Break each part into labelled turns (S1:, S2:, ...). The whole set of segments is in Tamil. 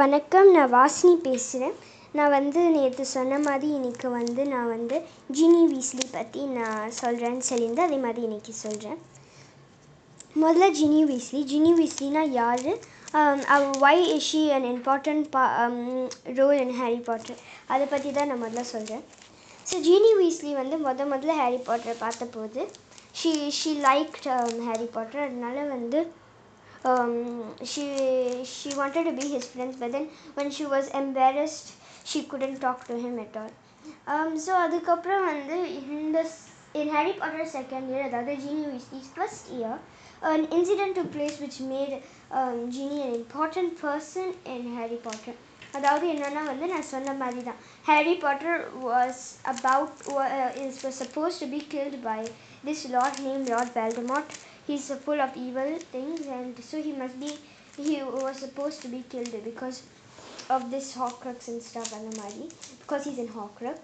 S1: வணக்கம். நான் வாசினி பேசுகிறேன் நான் வந்து நேற்று சொன்ன மாதிரி இன்றைக்கி வந்து நான் வந்து ஜினி வீஸ்லி பற்றி நான் சொல்கிறேன்னு சொல்லியிருந்தேன். அதே மாதிரி இன்றைக்கி சொல்கிறேன் முதல்ல ஜினி வீஸ்லி. ஜினி வீஸ்லினா யார்? அவ why is she she important பா ரோல் இன் ஹாரி பாட்டர் அதை பற்றி தான் நான் முதல்ல சொல்கிறேன் ஸோ ஜீனி வீஸ்லி வந்து முத முதல்ல ஹாரி பாட்டரை பார்த்தபோது she she like Harry Potter அதனால வந்து um, she she wanted to be his friend but then when she was embarrassed she couldn't talk to him at all um, so அதுக்கப்புறம் வந்து இந்த in Harry Potter second year அதாவது ஜீனி வீஸ்லி's first year an incident took place which made um, Ginny an important person in Harry Potter அதாவது என்னன்னா வந்து நான் சொன்ன மாதிரி தான் Harry Potter was about is was supposed to be killed by this lord named Lord Voldemort he's full of evil things and so he must be he was supposed to be killed because of this Horcrux and stuff அந்த மாதிரி because he's in Horcrux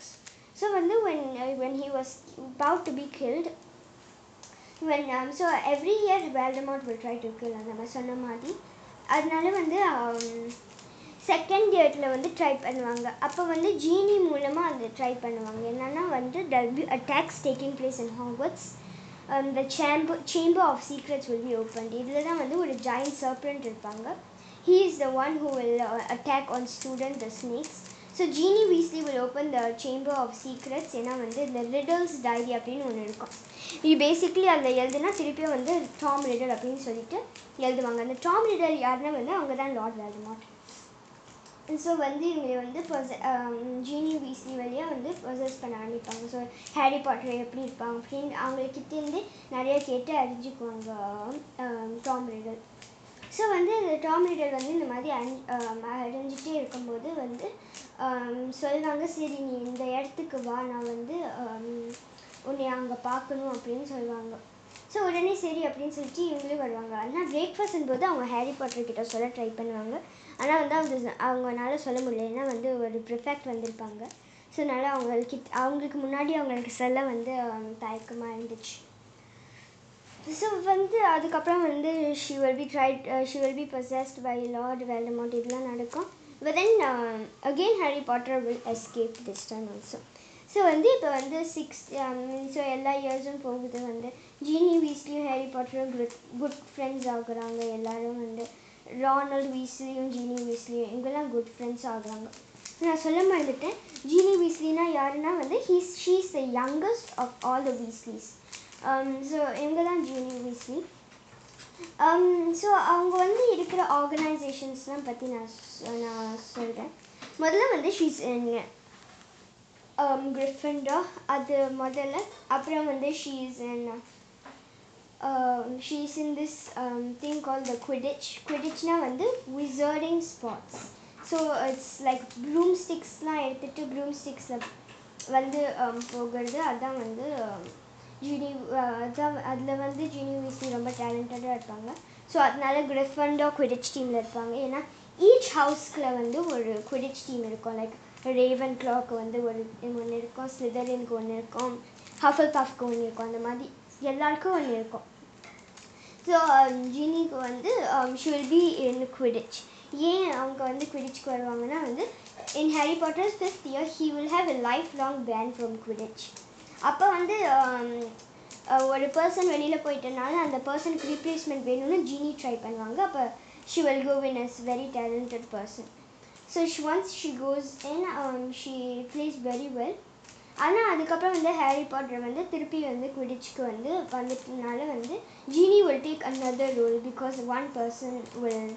S1: so வந்து when uh, when he was about to be killed when um, so every year Voldemort will try to kill அந்த மாதிரி சொன்ன மாதிரி அதனால வந்து செகண்ட் இயரில் வந்து ட்ரை பண்ணுவாங்க அப்போ வந்து ஜீனி மூலமாக அது ட்ரை பண்ணுவாங்க என்னென்னா வந்து W attacks taking place in Hogwarts இந்த chamber chamber of secrets will be open இதில் தான் வந்து ஒரு ஜாயின் சர்ப்ரண்ட் இருப்பாங்க he is the one who will attack on student the snakes so Ginny Weasley will open the chamber of secrets ஏன்னா வந்து இந்த ரிடல்ஸ் டைரி அப்படின்னு ஒன்று இருக்கும் இது பேசிக்லி அந்த எழுதுனா திருப்பியும் வந்து டாம் ரிடல் அப்படின்னு சொல்லிட்டு எழுதுவாங்க அந்த டாம் ரிடல் யாருன்னா வந்து அவங்க தான் லார்ட் வேல்மாட் ஸோ வந்து இவங்களை um, வந்து பொச ஜீனி வீசி வழியாக வந்து பொசஸ் பண்ண ஆரம்பிப்பாங்க. ஸோ ஹேரி பாட்டர் எப்படி இருப்பாங்க அப்படின்னு அவங்கக்கிட்டேருந்து நிறைய கேட்டு அறிஞ்சிக்குவாங்க டாம் um, ரீடல் ஸோ வந்து டாம் ரீடல் வந்து இந்த மாதிரி அணி um, அறிஞ்சிட்டே இருக்கும்போது வந்து சொல்லுவாங்க சரி நீ இந்த இடத்துக்கு வா நான் வந்து உன்னை அங்கே பார்க்கணும் அப்படின்னு சொல்லுவாங்க. ஸோ உடனே சரி அப்படின்னு சொல்லிட்டு இவங்களும் வருவாங்க. ஆனால் பிரேக்ஃபாஸ்ட் போது அவங்க ஹாரி பாட்டர் கிட்ட சொல்ல ட்ரை பண்ணுவாங்க. ஆனால் வந்து அவங்க அவங்களால சொல்ல முடியல. ஏன்னா வந்து ஒரு ப்ரிஃபெக்ட் வந்திருப்பாங்க. ஸோ அதனால் அவங்களுக்கு அவங்களுக்கு முன்னாடி அவங்களுக்கு சொல்ல வந்து தயக்கமாக இருந்துச்சு. ஸோ வந்து அதுக்கப்புறம் வந்து she will be tried she will be possessed by lord Voldemort இதெல்லாம் நடக்கும். But then again Harry Potter will escape this time also so வந்து இப்போ வந்து சிக்ஸ் ஸோ um, எல்லா இயர்ஸும் போகுது வந்து. ஜீனி வீஸ்லியும் ஹாரி பாட்டரும் குட் குட் ஃப்ரெண்ட்ஸ் ஆகுறாங்க. எல்லோரும் வந்து ரானல்ட் வீஸ்லியும் ஜீனி வீஸ்லியும் இவங்கெல்லாம் குட் ஃப்ரெண்ட்ஸ் ஆகுறாங்க. நான் சொல்ல மறந்துட்டேன். ஜீனி வீஸ்லினா யாருன்னா வந்து he's she's the youngest of all the Weasleys so இவங்க தான் ஜீனி வீஸ்லி ஸோ அவங்க வந்து இருக்கிற ஆர்கனைசேஷன்ஸ்லாம் பற்றி நான் நான் சொல்கிறேன் முதல்ல வந்து ஷீஸ் கிரிஃபண்டா um, அது முதல்ல. அப்புறம் வந்து she's she's in this thing call the Quidditch குவிடிச்னா வந்து wizarding sports so it's like broom ஸ்டிக்ஸ்லாம் எடுத்துகிட்டு ப்ளூம் ஸ்டிக்ஸில் வந்து um, போகிறது. அதுதான் வந்து um, ஜினி அதுதான் அதில் வந்து ஜினி விசி ரொம்ப டேலண்டடாக இருப்பாங்க. ஸோ அதனால கிரிஃபண்டோ குவிடிச் டீமில் இருப்பாங்க. ஏன்னா ஈச் ஹவுஸ்கில் வந்து ஒரு குவிடிச் டீம் இருக்கும். லைக் ரேவன் கிளாக்கு வந்து ஒரு ஒன்று இருக்கும். ஸ்லிதரினுக்கு ஒன்று இருக்கும். ஹஃபல் பஃப்க்கு ஒன்று இருக்கும். அந்த மாதிரி எல்லாருக்கும் ஒன்று இருக்கும். ஸோ ஜீனிக்கு வந்து she will be in Quidditch ஏன் அவங்க வந்து குவிடிச்சுக்கு வருவாங்கன்னா வந்து in Harry Potter's fifth year he will have a life long ban from Quidditch அப்போ வந்து ஒரு பர்சன் வெளியில் போயிட்டனால அந்த பர்சனுக்கு ரீப்ளேஸ்மெண்ட் வேணும்னு ஜீனி ட்ரை பண்ணுவாங்க. அப்போ she will go win as very talented person so she once she goes in she plays very well ஆனால் அதுக்கப்புறம் வந்து ஹாரி பாட்டர் வந்து திருப்பி வந்து குடிச்சுக்கு வந்து வந்துட்டனால வந்து Ginny will take another role because one person will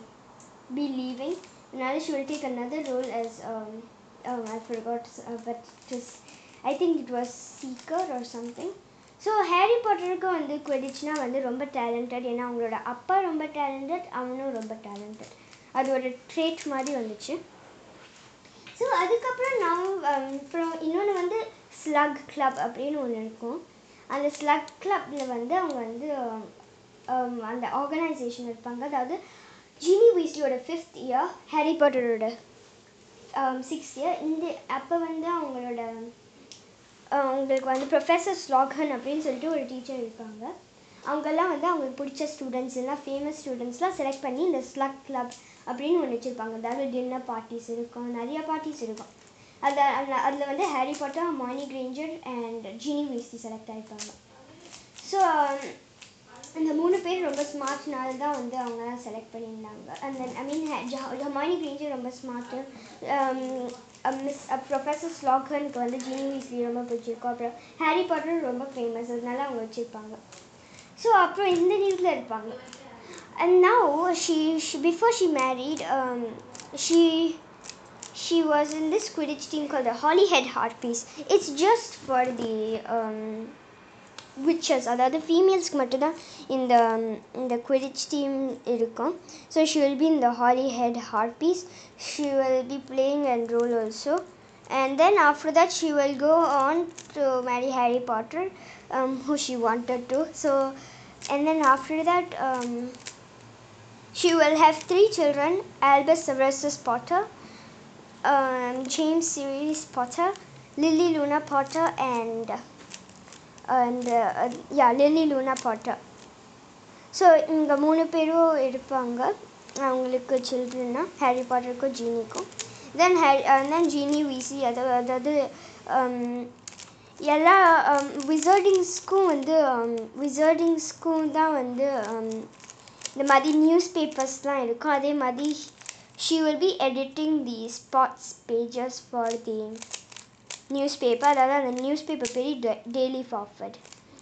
S1: be leaving அதனால she will take another role as I forgot but is I think it was seeker or something so Harry பாட்டருக்கு வந்து குவிடிச்னா வந்து ரொம்ப டேலண்டட் ஏன்னா அவங்களோட அப்பா ரொம்ப டேலண்டட் அவனும் ரொம்ப டேலண்டட் அது ஒரு ட்ரேட் மாதிரி வந்துச்சு. ஸோ அதுக்கப்புறம் நான் um, அப்புறம் இன்னொன்று வந்து ஸ்லக் கிளப் அப்படின்னு ஒன்று இருக்கும். அந்த ஸ்லக் கிளப்பில் வந்து அவங்க வந்து um, அந்த ஆர்கனைசேஷன் இருப்பாங்க. அதாவது ஜினி வீஸ்லியோட ஃபிஃப்த் இயர் ஹாரி பாட்டரோட சிக்ஸ்த் இயர் இந்த அப்போ வந்து அவங்களோட uh, அவங்களுக்கு வந்து ப்ரொஃபஸர் ஸ்லாகன் அப்படின்னு சொல்லிட்டு ஒரு டீச்சர் இருப்பாங்க அவங்கெல்லாம் வந்து அவங்களுக்கு பிடிச்ச ஸ்டூடெண்ட்ஸ் எல்லாம் ஃபேமஸ் ஸ்டூடெண்ட்ஸ்லாம் செலக்ட் பண்ணி இந்த ஸ்லக் கிளப் அப்படின்னு ஒன்று வச்சுருப்பாங்க. அதாவது டின்னர் பார்ட்டிஸ் இருக்கும் நிறைய பார்ட்டிஸ் இருக்கும். அதில் அதில் அதில் வந்து Harry Potter Hermione Granger and Ginny Weasley select ஆகிருப்பாங்க so இந்த மூணு பேர் ரொம்ப ஸ்மார்ட்னால தான் வந்து அவங்க செலக்ட் பண்ணியிருந்தாங்க. அந்த ஐ மீன் ஹமானி கிரேஞ்சர் ரொம்ப ஸ்மார்ட்டு மிஸ் ப்ரொஃபஸர் ஸ்லாகனுக்கு வந்து ஜீனி வீஸ்லி ரொம்ப பிடிச்சிருக்கும். அப்புறம் ஹாரி பாட்டர் ரொம்ப ஃபேமஸ் அதனால அவங்க வச்சுருப்பாங்க. ஸோ அப்புறம் இந்த நியூஸில் இருப்பாங்க. And now she, she before she married um, she she was in this quidditch team called the hollyhead harpies it's just for the um, witches அதாவது ஃபீமேல்ஸ்க்கு மட்டும்தான் இந்த இந்த குவிடிச் டீம் இருக்கும் so she will be in the Holyhead Harpies she will be playing and role also and then after that she will go on to marry harry potter um, who she wanted to so and then after that um, she will have three children albus severus potter um, james sirius potter lily luna potter and and uh, uh, yeah lily luna potter. So இங்கே மூணு பேரும் இருப்பாங்க. அவங்களுக்கு சில்ட்ரன்னா ஹாரி பாட்டருக்கும் ஜீனிக்கும் தென் ஹேரி தென் ஜீனி விசி அதாவது அதாவது um, எல்லா விசர்டிங்ஸ்க்கும் வந்து விசர்டிங்ஸ்க்கும் தான் வந்து um, இந்த மாதிரி நியூஸ் பேப்பர்ஸ்லாம் இருக்கும். அதே மாதிரி she will be editing the sports pages for the newspaper அதாவது அந்த நியூஸ் பேப்பர் பேர் டெய்லி ஃபார்வர்ட்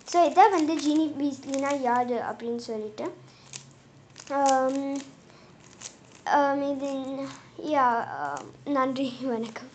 S1: ஸோ இதை வந்து ஜீனி வீஸ்லினா யார் அப்படின்னு சொல்லிட்டு um, um, இது யா um, நன்றி வணக்கம்.